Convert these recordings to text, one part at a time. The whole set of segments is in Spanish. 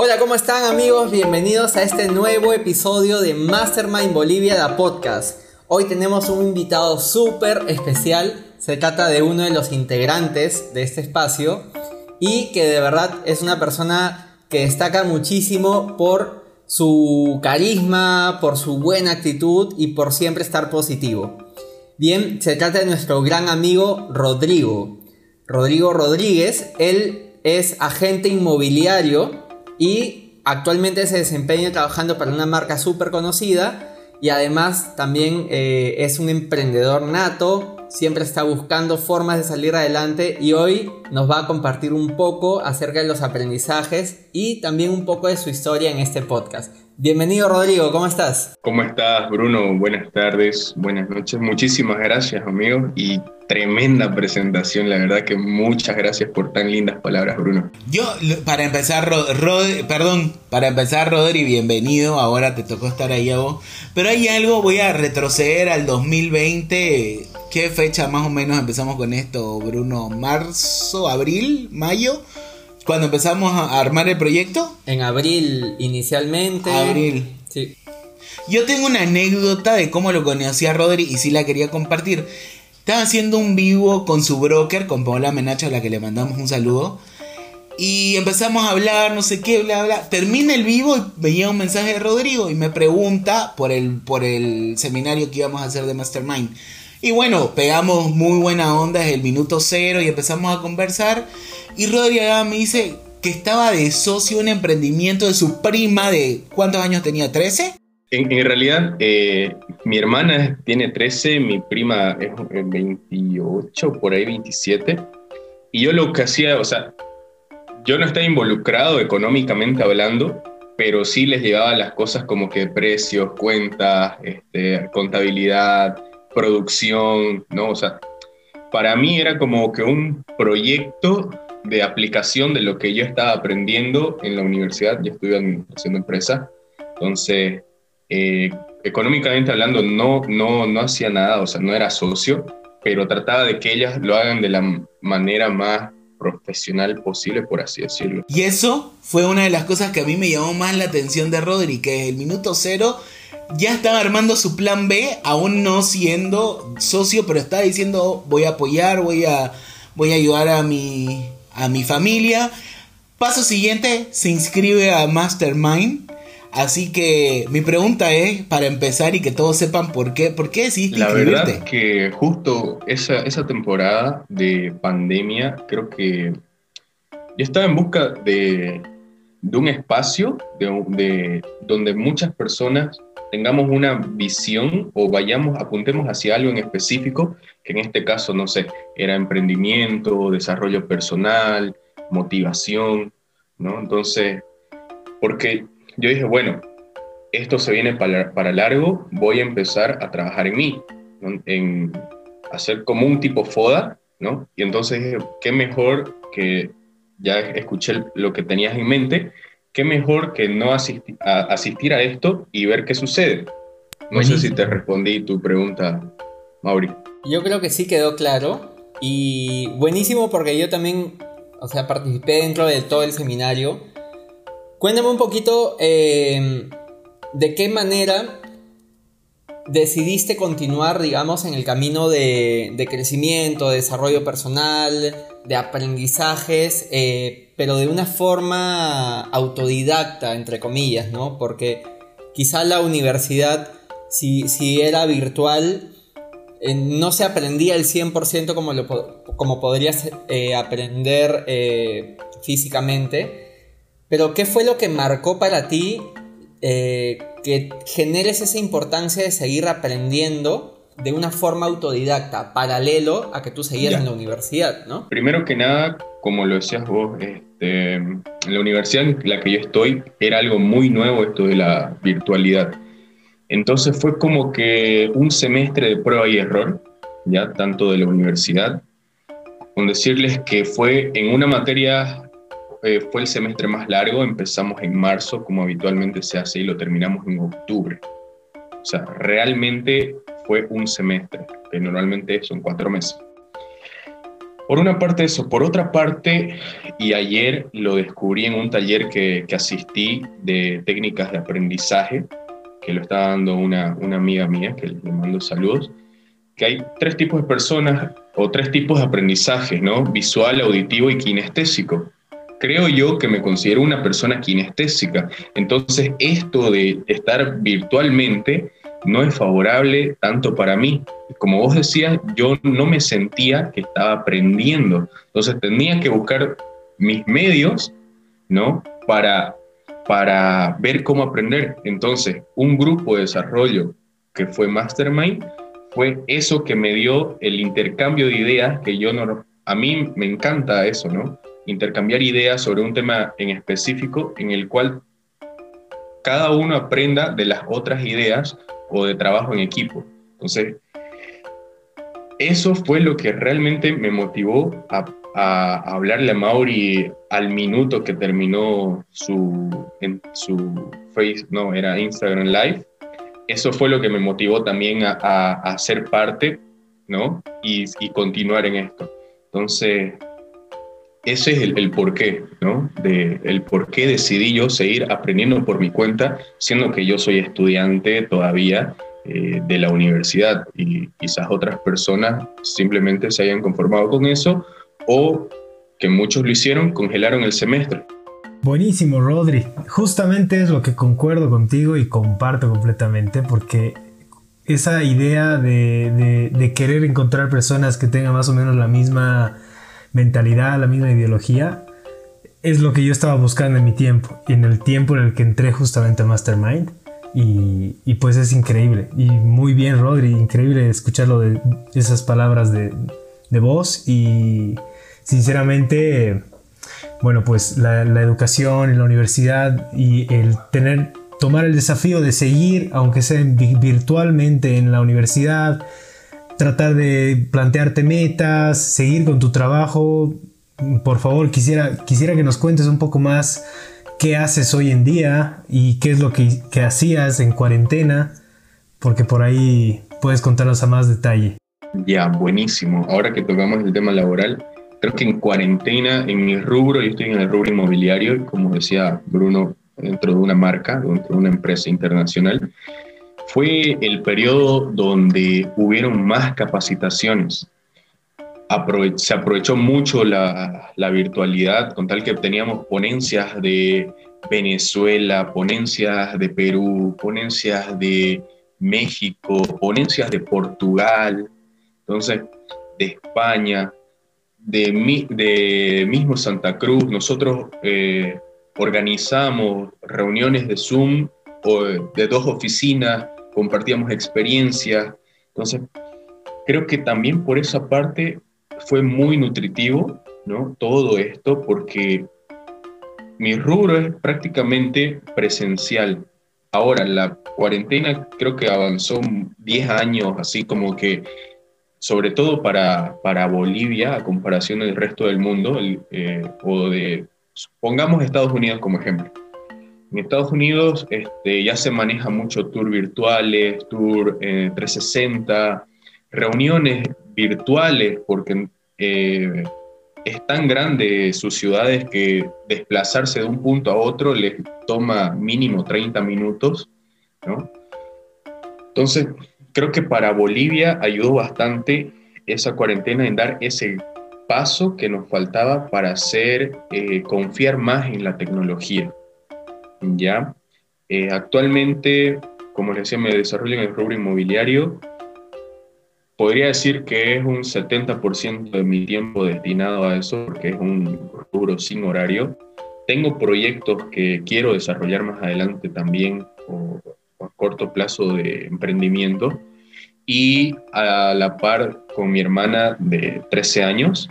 Hola, ¿cómo están amigos? Bienvenidos a este nuevo episodio de Mastermind Bolivia da Podcast. Hoy tenemos un invitado súper especial. Se trata de uno de los integrantes de este espacio y que de verdad es una persona que destaca muchísimo por su carisma, por su buena actitud y por siempre estar positivo. Bien, se trata de nuestro gran amigo Rodrigo. Rodrigo Rodríguez, él es agente inmobiliario y actualmente se desempeña trabajando para una marca súper conocida y además también eh, es un emprendedor nato, siempre está buscando formas de salir adelante y hoy nos va a compartir un poco acerca de los aprendizajes y también un poco de su historia en este podcast. Bienvenido Rodrigo, ¿cómo estás? ¿Cómo estás Bruno? Buenas tardes, buenas noches. Muchísimas gracias amigos y tremenda presentación, la verdad que muchas gracias por tan lindas palabras, Bruno. Yo, para empezar, perdón, para empezar, Rodri, bienvenido, ahora te tocó estar ahí a vos, pero hay algo, voy a retroceder al 2020, ¿qué fecha más o menos empezamos con esto, Bruno? ¿Marzo, abril, mayo? Cuando empezamos a armar el proyecto? En abril inicialmente. Abril. Sí. Yo tengo una anécdota de cómo lo conocí a Rodri y sí la quería compartir. Estaba haciendo un vivo con su broker, con Paola Menacho, a la que le mandamos un saludo. Y empezamos a hablar, no sé qué, bla, bla. Termina el vivo y veía un mensaje de Rodrigo y me pregunta por el, por el seminario que íbamos a hacer de Mastermind. Y bueno, pegamos muy buena onda desde el minuto cero y empezamos a conversar. Y Rodrigo me dice que estaba de socio en un emprendimiento de su prima de... ¿Cuántos años tenía? ¿13? En, realidad, eh, mi hermana tiene 13, mi prima es 28, por ahí 27. Y yo lo que hacía, o sea, yo no estaba involucrado económicamente hablando, pero sí les llevaba las cosas como que precios, cuentas, este, contabilidad, producción, ¿no? O sea, para mí era como que un proyecto de aplicación de lo que yo estaba aprendiendo en la universidad, yo estudié administración de empresa, entonces eh, económicamente hablando no, no, no hacía nada, o sea, no era socio, pero trataba de que ellas lo hagan de la manera más profesional posible, por así decirlo. Y eso fue una de las cosas que a mí me llamó más la atención de Rodri, que es el minuto cero ya estaba armando su plan B, aún no siendo socio, pero estaba diciendo voy a apoyar, voy a, voy a ayudar a mi, a mi familia. Paso siguiente, se inscribe a Mastermind Así que mi pregunta es, para empezar y que todos sepan por qué, ¿por qué decidiste La verdad es que justo esa, esa temporada de pandemia, creo que yo estaba en busca de, de un espacio de, donde muchas personas tengamos una visión o vayamos, apuntemos hacia algo en específico, que en este caso, no sé, era emprendimiento, desarrollo personal, motivación, ¿no? Entonces, porque yo dije, bueno, esto se viene para, para largo, voy a empezar a trabajar en mí, en hacer como un tipo FODA, ¿no? Y entonces dije, qué mejor que ya escuché lo que tenías en mente, qué mejor que no asistir a, asistir a esto y ver qué sucede. No sé si te respondí tu pregunta, Mauri. Yo creo que sí quedó claro y buenísimo porque yo también, o sea, participé dentro de todo el seminario Cuéntame un poquito em, de qué manera decidiste continuar, digamos, en el camino de, crecimiento, de desarrollo personal, de aprendizajes, eh, pero de una forma autodidacta, entre comillas, ¿no? Porque quizá la universidad, si, era virtual, eh, no se aprendía el 100% como, lo, como podrías eh, aprender físicamente pero ¿qué fue lo que marcó para ti que generes esa importancia de seguir aprendiendo de una forma autodidacta, paralelo a que tú seguías en la universidad, ¿no? Primero que nada, como lo decías vos, este, en la universidad en la que yo estoy era algo muy nuevo esto de la virtualidad. Entonces fue como que un semestre de prueba y error, ya tanto de la universidad, con decirles que fue en una materia eh, fue el semestre más largo, empezamos en marzo, como habitualmente se hace, y lo terminamos en octubre. O sea, realmente fue un semestre, que normalmente son cuatro meses. Por una parte eso, por otra parte, y ayer lo descubrí en un taller que, que asistí de técnicas de aprendizaje, que lo está dando una, una amiga mía, que le mando saludos, que hay tres tipos de personas o tres tipos de aprendizaje, ¿no? Visual, auditivo y kinestésico. Creo yo que me considero una persona kinestésica, entonces esto de estar virtualmente no es favorable tanto para mí. Como vos decías, yo no me sentía que estaba aprendiendo. Entonces tenía que buscar mis medios, ¿no? Para, para ver cómo aprender. Entonces, un grupo de desarrollo que fue Mastermind fue eso que me dio el intercambio de ideas que yo no... A mí me encanta eso, ¿no? Intercambiar ideas sobre un tema en específico en el cual cada uno aprenda de las otras ideas o de trabajo en equipo. Entonces, eso fue lo que realmente me motivó a, hablarle a Mauri al minuto que terminó su, en su face, no, era Instagram Live. Eso fue lo que me motivó también a, a, ser parte, ¿no? Y, y, continuar en esto. Entonces, ese es el, porqué, ¿no? El por qué decidí yo seguir aprendiendo por mi cuenta, siendo que yo soy estudiante todavía eh, de la universidad y quizás otras personas simplemente se hayan conformado con eso o que muchos lo hicieron, congelaron el semestre. Buenísimo, Rodri. Justamente es lo que concuerdo contigo y comparto completamente porque esa idea de, de querer encontrar personas que tengan más o menos la misma mentalidad, la misma ideología, es lo que yo estaba buscando en mi tiempo y en el tiempo en el que entré justamente a Mastermind. Y, y pues es increíble. Y muy bien, Rodri, increíble escucharlo de esas palabras de, de voz. Y sinceramente, bueno, pues la, la educación en la universidad y el tener, tomar el desafío de seguir, aunque sea virtualmente en la universidad, tratar de plantearte metas, seguir con tu trabajo. Por favor, quisiera, quisiera que nos cuentes un poco más qué haces hoy en día y qué es lo que, que hacías en cuarentena, porque por ahí puedes contarnos a más detalle. Ya, buenísimo. Ahora que tocamos el tema laboral, creo que en cuarentena, en mi rubro, yo estoy en el rubro inmobiliario, y como decía Bruno, dentro de una marca, dentro de una empresa internacional, fue el periodo donde hubieron más capacitaciones. se aprovechó mucho la, virtualidad, con tal que teníamos ponencias de Venezuela, ponencias de Perú, ponencias de México, ponencias de Portugal, entonces de España, de, de mismo Santa Cruz. Nosotros eh, organizamos reuniones de Zoom o de dos oficinas compartíamos experiencias. Entonces, creo que también por esa parte fue muy nutritivo, ¿no? Todo esto, porque mi rubro es prácticamente presencial. Ahora, la cuarentena creo que avanzó 10 años, así como que, sobre todo para, para Bolivia, a comparación del resto del mundo, eh, o de, pongamos Estados Unidos como ejemplo en Estados Unidos este, ya se maneja mucho tour virtuales, tour 360, eh, reuniones virtuales, porque eh, es tan grande sus ciudades que desplazarse de un punto a otro les toma mínimo 30 minutos. Entonces, creo que para Bolivia ayudó bastante esa cuarentena en dar ese paso que nos faltaba para hacer, eh, confiar más en la tecnología. ¿Ya? Eh, actualmente, como les decía, me desarrollo en el rubro inmobiliario. Podría decir que es un 70% de mi tiempo destinado a eso, porque es un rubro sin horario. Tengo proyectos que quiero desarrollar más adelante también, o a corto plazo de emprendimiento. Y a la par con mi hermana de 13 años,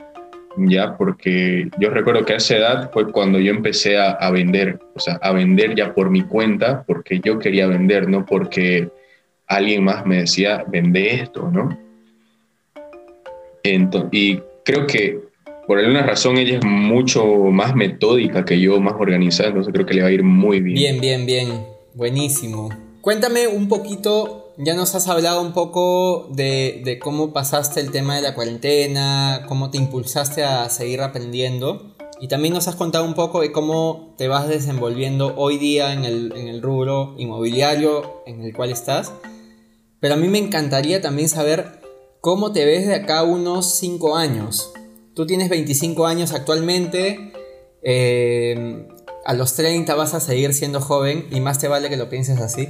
ya, porque yo recuerdo que a esa edad fue cuando yo empecé a, vender, o sea, a vender ya por mi cuenta, porque yo quería vender, no porque alguien más me decía, vende esto, ¿no? Entonces, y creo que por alguna razón ella es mucho más metódica que yo, más organizada, entonces creo que le va a ir muy bien. Bien, bien, bien, buenísimo. Cuéntame un poquito ya nos has hablado un poco de, cómo pasaste el tema de la cuarentena, cómo te impulsaste a seguir aprendiendo. Y también nos has contado un poco de cómo te vas desenvolviendo hoy día en el, en rubro inmobiliario en el cual estás. Pero a mí me encantaría también saber cómo te ves de acá unos 5 años. Tú tienes 25 años actualmente. Eh, a los 30 vas a seguir siendo joven, y más te vale que lo pienses así.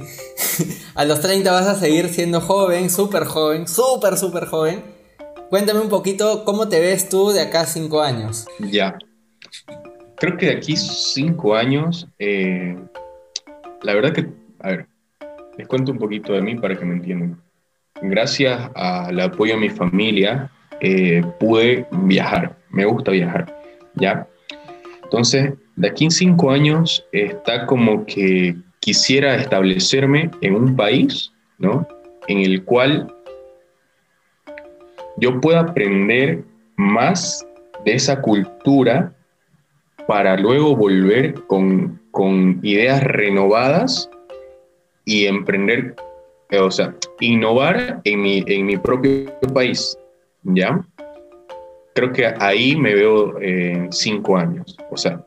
a los 30 vas a seguir siendo joven, súper joven, súper, súper joven. Cuéntame un poquito cómo te ves tú de acá a 5 años. Ya. Creo que de aquí 5 años, eh, la verdad que, a ver, les cuento un poquito de mí para que me entiendan. Gracias al apoyo de mi familia, eh, pude viajar. Me gusta viajar, ¿ya? Entonces, de aquí en cinco años está como que quisiera establecerme en un país, ¿no? En el cual yo pueda aprender más de esa cultura para luego volver con, con ideas renovadas y emprender, eh, o sea, innovar en mi, en mi propio país, ¿ya? creo que ahí me veo en cinco años. O sea,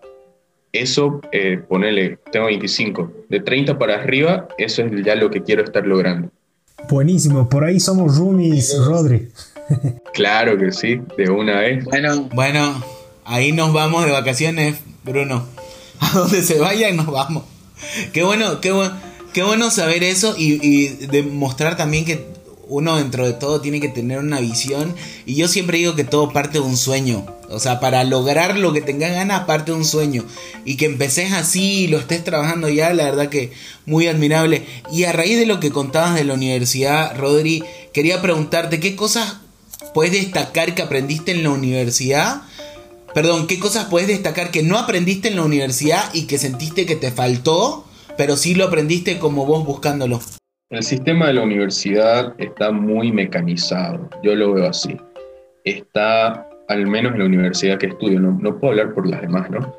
eso, eh, ponele, tengo 25. De 30 para arriba, eso es ya lo que quiero estar logrando. Buenísimo, por ahí somos roomies, Rodri. claro que sí, de una vez. Bueno, bueno, ahí nos vamos de vacaciones, Bruno. A donde se vayan nos vamos. Qué bueno, qué bueno, qué bueno saber eso y, y demostrar también que uno dentro de todo tiene que tener una visión. Y yo siempre digo que todo parte de un sueño. O sea, para lograr lo que tengas ganas, parte de un sueño. Y que empeces así y lo estés trabajando ya, la verdad que muy admirable. Y a raíz de lo que contabas de la universidad, Rodri, quería preguntarte qué cosas puedes destacar que aprendiste en la universidad. Perdón, ¿qué cosas puedes destacar que no aprendiste en la universidad y que sentiste que te faltó, pero sí lo aprendiste como vos buscándolo? El sistema de la universidad está muy mecanizado, yo lo veo así. Está, al menos en la universidad que estudio, no, puedo hablar por las demás, ¿no?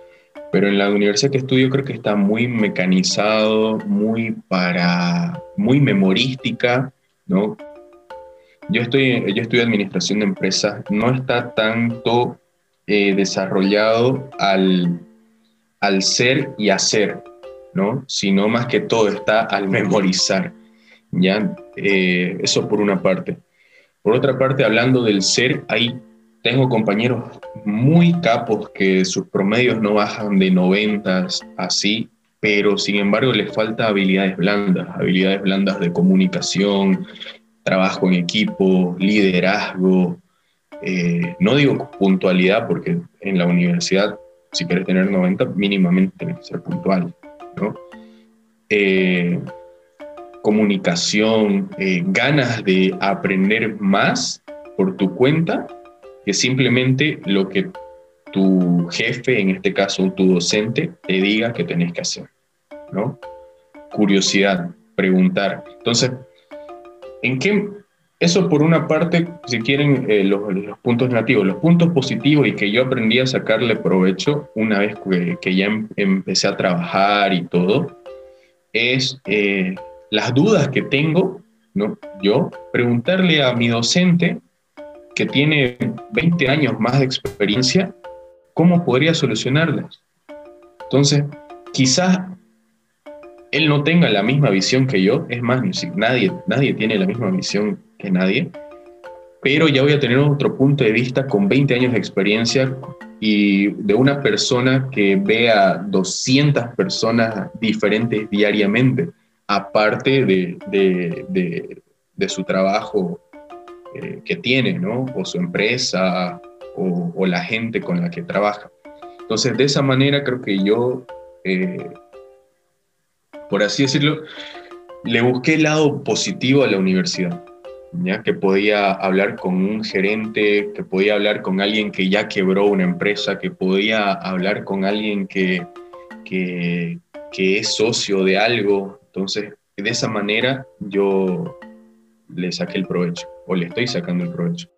Pero en la universidad que estudio creo que está muy mecanizado, muy para, muy memorística, ¿no? Yo, estoy, yo estudio administración de empresas, no está tanto eh, desarrollado al, al ser y hacer, ¿no? Sino más que todo está al memorizar. ¿Ya? Eh, eso por una parte. Por otra parte, hablando del ser, ahí tengo compañeros muy capos que sus promedios no bajan de 90 así, pero sin embargo les falta habilidades blandas, habilidades blandas de comunicación, trabajo en equipo, liderazgo. Eh, no digo puntualidad porque en la universidad, si quieres tener 90, mínimamente tienes que ser puntual, ¿no? Eh, comunicación, eh, ganas de aprender más por tu cuenta que simplemente lo que tu jefe, en este caso tu docente, te diga que tenés que hacer, ¿no? Curiosidad, preguntar. Entonces, ¿en qué? Eso por una parte, si quieren, eh, los, puntos negativos. Los puntos positivos y que yo aprendí a sacarle provecho una vez que, ya em, empecé a trabajar y todo, es eh, las dudas que tengo, ¿no? yo, preguntarle a mi docente, que tiene 20 años más de experiencia, cómo podría solucionarlas. Entonces, quizás él no tenga la misma visión que yo, es más, nadie, nadie tiene la misma visión que nadie, pero ya voy a tener otro punto de vista con 20 años de experiencia y de una persona que vea 200 personas diferentes diariamente aparte de, su trabajo eh, que tiene, ¿no? O su empresa, o, la gente con la que trabaja. Entonces, de esa manera creo que yo, eh, por así decirlo, le busqué el lado positivo a la universidad, ¿ya? que podía hablar con un gerente, que podía hablar con alguien que ya quebró una empresa, que podía hablar con alguien que, que es socio de algo, entonces, de esa manera yo le saqué el provecho, o le estoy sacando el provecho.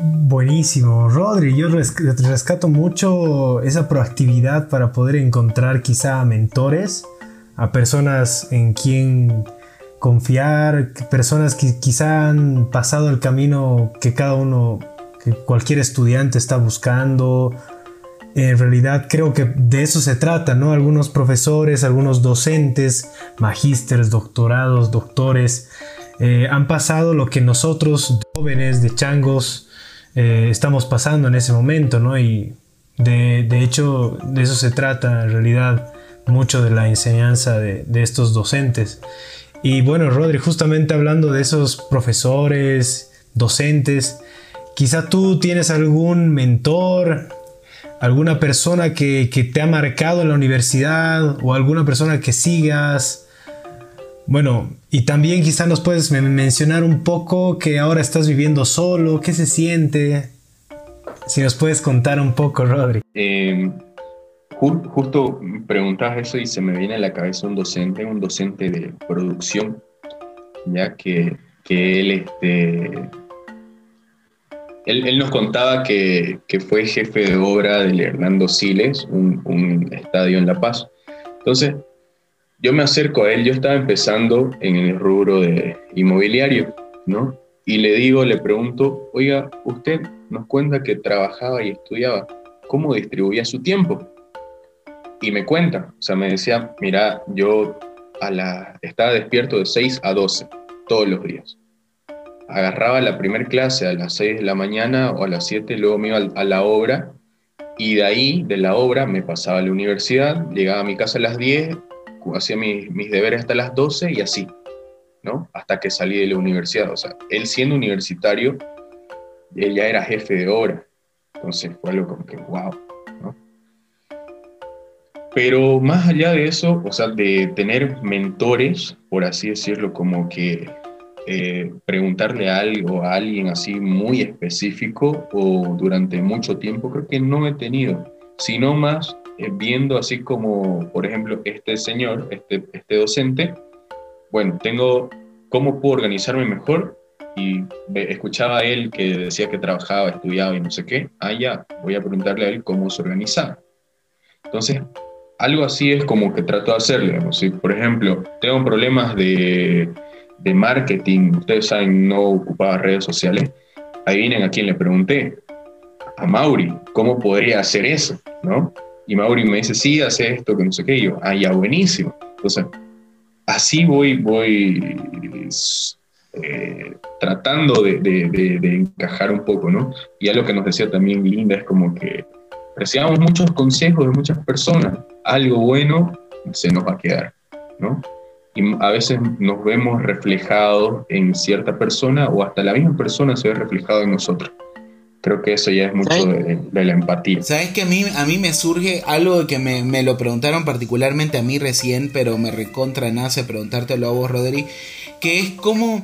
Buenísimo, Rodri. Yo rescato mucho esa proactividad para poder encontrar quizá mentores, a personas en quien confiar, personas que quizá han pasado el camino que cada uno, que cualquier estudiante está buscando. En realidad creo que de eso se trata, ¿no? Algunos profesores, algunos docentes, magísteres, doctorados, doctores, eh, han pasado lo que nosotros, jóvenes de changos, eh, estamos pasando en ese momento, ¿no? Y de, hecho, de eso se trata en realidad mucho de la enseñanza de, de estos docentes. Y bueno, Rodri, justamente hablando de esos profesores, docentes, quizá tú tienes algún mentor, alguna persona que, te ha marcado en la universidad o alguna persona que sigas. Bueno, y también quizá nos puedes mencionar un poco que ahora estás viviendo solo, qué se siente. Si nos puedes contar un poco, Rodri. Eh, justo preguntas eso y se me viene a la cabeza un docente, un docente de producción, ya que, que él, este, él, nos contaba que, fue jefe de obra del Hernando Siles, un, un, estadio en La Paz. Entonces, yo me acerco a él, yo estaba empezando en el rubro de inmobiliario, ¿no? Y le digo, le pregunto, oiga, usted nos cuenta que trabajaba y estudiaba, ¿cómo distribuía su tiempo? y me cuenta, o sea, me decía, mira, yo a la, estaba despierto de 6 a 12 todos los días. Agarraba la primera clase a las 6 de la mañana o a las 7, luego me iba a la obra y de ahí, de la obra, me pasaba a la universidad, llegaba a mi casa a las 10, hacía mis, mis deberes hasta las 12 y así, ¿no? Hasta que salí de la universidad. O sea, él siendo universitario, él ya era jefe de obra. Entonces fue algo como que, wow, ¿no? Pero más allá de eso, o sea, de tener mentores, por así decirlo, como que eh, preguntarle algo a alguien así muy específico o durante mucho tiempo, creo que no he tenido, sino más eh, viendo así como, por ejemplo, este señor, este, este docente, bueno, tengo cómo puedo organizarme mejor y escuchaba a él que decía que trabajaba, estudiaba y no sé qué, ah, ya, voy a preguntarle a él cómo se organizaba. Entonces, algo así es como que trato de hacerlo. Si, por ejemplo, tengo problemas de, de marketing, ustedes saben, no ocupaba redes sociales, ahí vienen a quien le pregunté, a Mauri, ¿cómo podría hacer eso? ¿No? Y Mauri me dice, sí, hace esto, que no sé qué, y yo, ah, ya, buenísimo. Entonces, así voy, voy eh, tratando de, de, de, encajar un poco, ¿no? Y algo que nos decía también Linda es como que recibamos muchos consejos de muchas personas, algo bueno se nos va a quedar, ¿no? Y a veces nos vemos reflejados en cierta persona o hasta la misma persona se ve reflejado en nosotros. Creo que eso ya es mucho de, la empatía. ¿Sabes que a mí, a mí me surge algo que me, me, lo preguntaron particularmente a mí recién, pero me recontra nace preguntártelo a vos, Rodri, que es cómo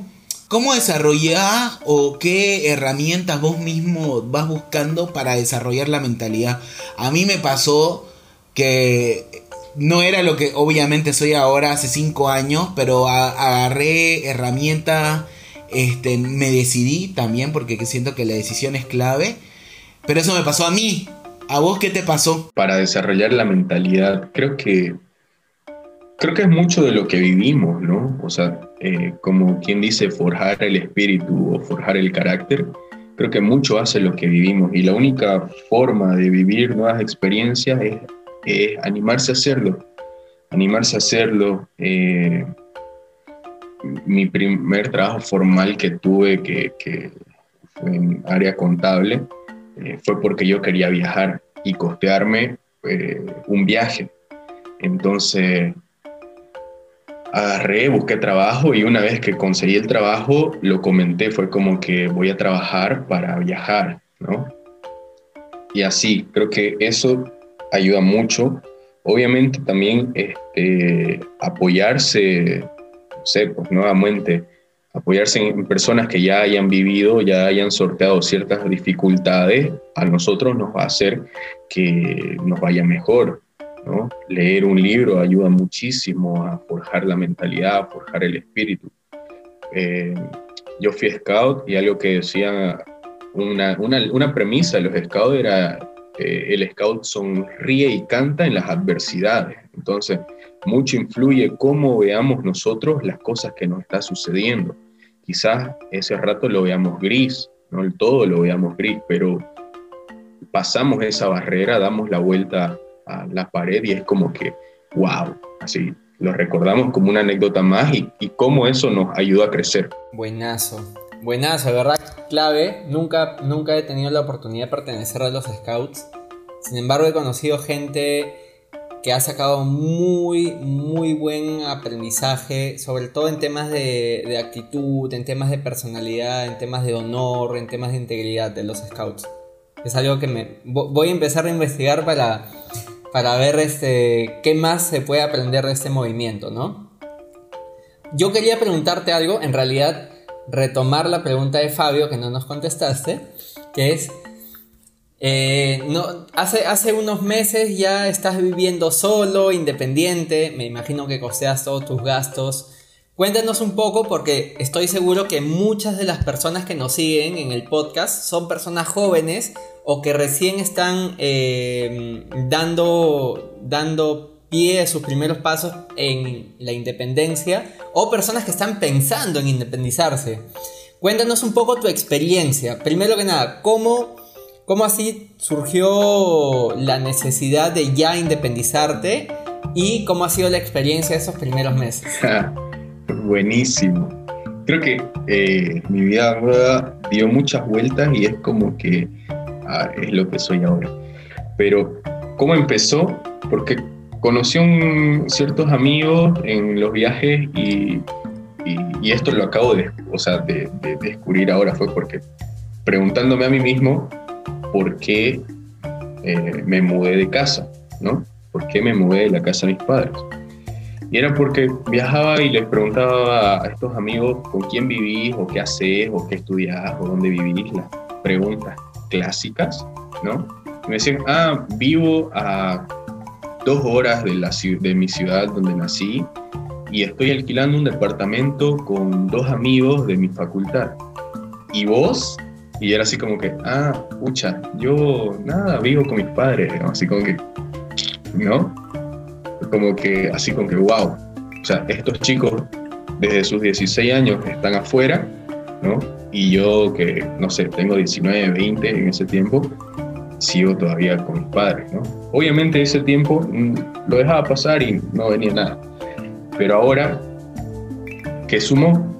¿Cómo desarrollar o qué herramientas vos mismo vas buscando para desarrollar la mentalidad? A mí me pasó que no era lo que obviamente soy ahora hace cinco años, pero agarré herramientas, este, me decidí también porque siento que la decisión es clave, pero eso me pasó a mí. ¿A vos qué te pasó? Para desarrollar la mentalidad, creo que creo que es mucho de lo que vivimos, ¿no? O sea, eh, como quien dice, forjar el espíritu o forjar el carácter, creo que mucho hace lo que vivimos y la única forma de vivir nuevas experiencias es, animarse a hacerlo, animarse a hacerlo. Eh, mi primer trabajo formal que tuve, que, fue en área contable, eh, fue porque yo quería viajar y costearme un viaje. Entonces, agarré, busqué trabajo y una vez que conseguí el trabajo, lo comenté, fue como que voy a trabajar para viajar, ¿no? Y así, creo que eso ayuda mucho. Obviamente también este, apoyarse, no sé, pues nuevamente, apoyarse en personas que ya hayan vivido, ya hayan sorteado ciertas dificultades, a nosotros nos va a hacer que nos vaya mejor, Leer un libro ayuda muchísimo a forjar la mentalidad, a forjar el espíritu. Eh, yo fui scout y algo que decía, una, una, una, premisa de los scouts era eh, el scout sonríe y canta en las adversidades. Entonces, mucho influye cómo veamos nosotros las cosas que nos está sucediendo. Quizás ese rato lo veamos gris, no el todo lo veamos gris, pero pasamos esa barrera, damos la vuelta a la pared y es como que, wow, así lo recordamos como una anécdota más y, y cómo eso nos ayuda a crecer. Buenazo, buenazo, de verdad, clave. Nunca, nunca he tenido la oportunidad de pertenecer a los scouts. Sin embargo, he conocido gente que ha sacado muy, muy buen aprendizaje, sobre todo en temas de, de, actitud, en temas de personalidad, en temas de honor, en temas de integridad de los scouts. Es algo que me voy a empezar a investigar para, para ver este, qué más se puede aprender de este movimiento, ¿no? Yo quería preguntarte algo, en realidad retomar la pregunta de Fabio que no nos contestaste, que es, eh, no, hace, hace unos meses ya estás viviendo solo, independiente, me imagino que costeas todos tus gastos. Cuéntanos un poco porque estoy seguro que muchas de las personas que nos siguen en el podcast son personas jóvenes o que recién están eh, dando, dando pie a sus primeros pasos en la independencia o personas que están pensando en independizarse. Cuéntanos un poco tu experiencia. Primero que nada, ¿cómo ¿Cómo así surgió la necesidad de ya independizarte? ¿Y cómo ha sido la experiencia de esos primeros meses? Buenísimo. Creo que eh, mi vida dio muchas vueltas y es como que ah, es lo que soy ahora. Pero, ¿cómo empezó? Porque conocí a ciertos amigos en los viajes y, y, y, esto lo acabo de, o sea, de, de descubrir ahora, fue porque preguntándome a mí mismo, por qué eh, me mudé de casa, ¿no? ¿Por qué me mudé de la casa de mis padres? Y era porque viajaba y les preguntaba a estos amigos con quién vivís, o qué haces, o qué estudiás, o dónde vivís, las preguntas clásicas, ¿no? Y me decían, ah, vivo a dos horas de, la, de mi ciudad donde nací y estoy alquilando un departamento con dos amigos de mi facultad. ¿Y vos? Y era así como que, ah, pucha, yo nada, vivo con mis padres, ¿no? así como que, ¿no? Como que, así como que, wow. O sea, estos chicos desde sus 16 años están afuera, ¿no? Y yo que, no sé, tengo 19, 20 en ese tiempo, sigo todavía con mis padres, ¿no? Obviamente ese tiempo mm, lo dejaba pasar y no venía nada. Pero ahora, ¿qué sumó?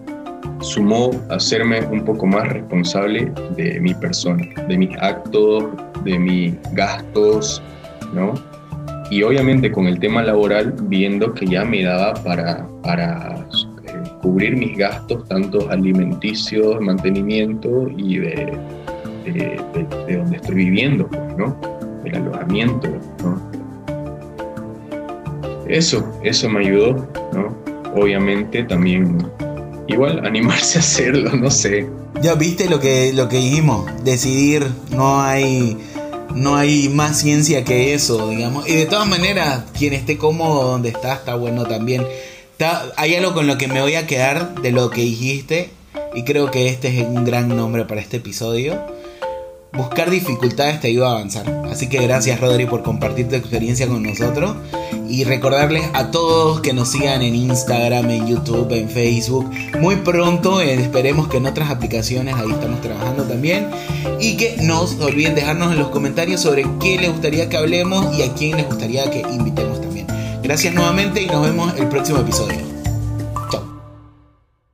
sumó hacerme un poco más responsable de mi persona, de mis actos, de mis gastos, ¿no? Y obviamente con el tema laboral, viendo que ya me daba para, para eh, cubrir mis gastos, tanto alimenticios, mantenimiento y de, de, de, donde estoy viviendo, pues, ¿no? El alojamiento, ¿no? Eso, eso me ayudó, ¿no? Obviamente también igual animarse a hacerlo, no sé. Ya viste lo que, lo que dijimos, decidir, no hay, no hay más ciencia que eso, digamos. Y de todas maneras, quien esté cómodo donde está, está bueno también. hay algo con lo que me voy a quedar de lo que dijiste, y creo que este es un gran nombre para este episodio buscar dificultades te ayuda a avanzar. Así que gracias Rodri por compartir tu experiencia con nosotros y recordarles a todos que nos sigan en Instagram, en YouTube, en Facebook. Muy pronto eh, esperemos que en otras aplicaciones ahí estamos trabajando también y que no olviden dejarnos en los comentarios sobre qué les gustaría que hablemos y a quién les gustaría que invitemos también. Gracias nuevamente y nos vemos el próximo episodio.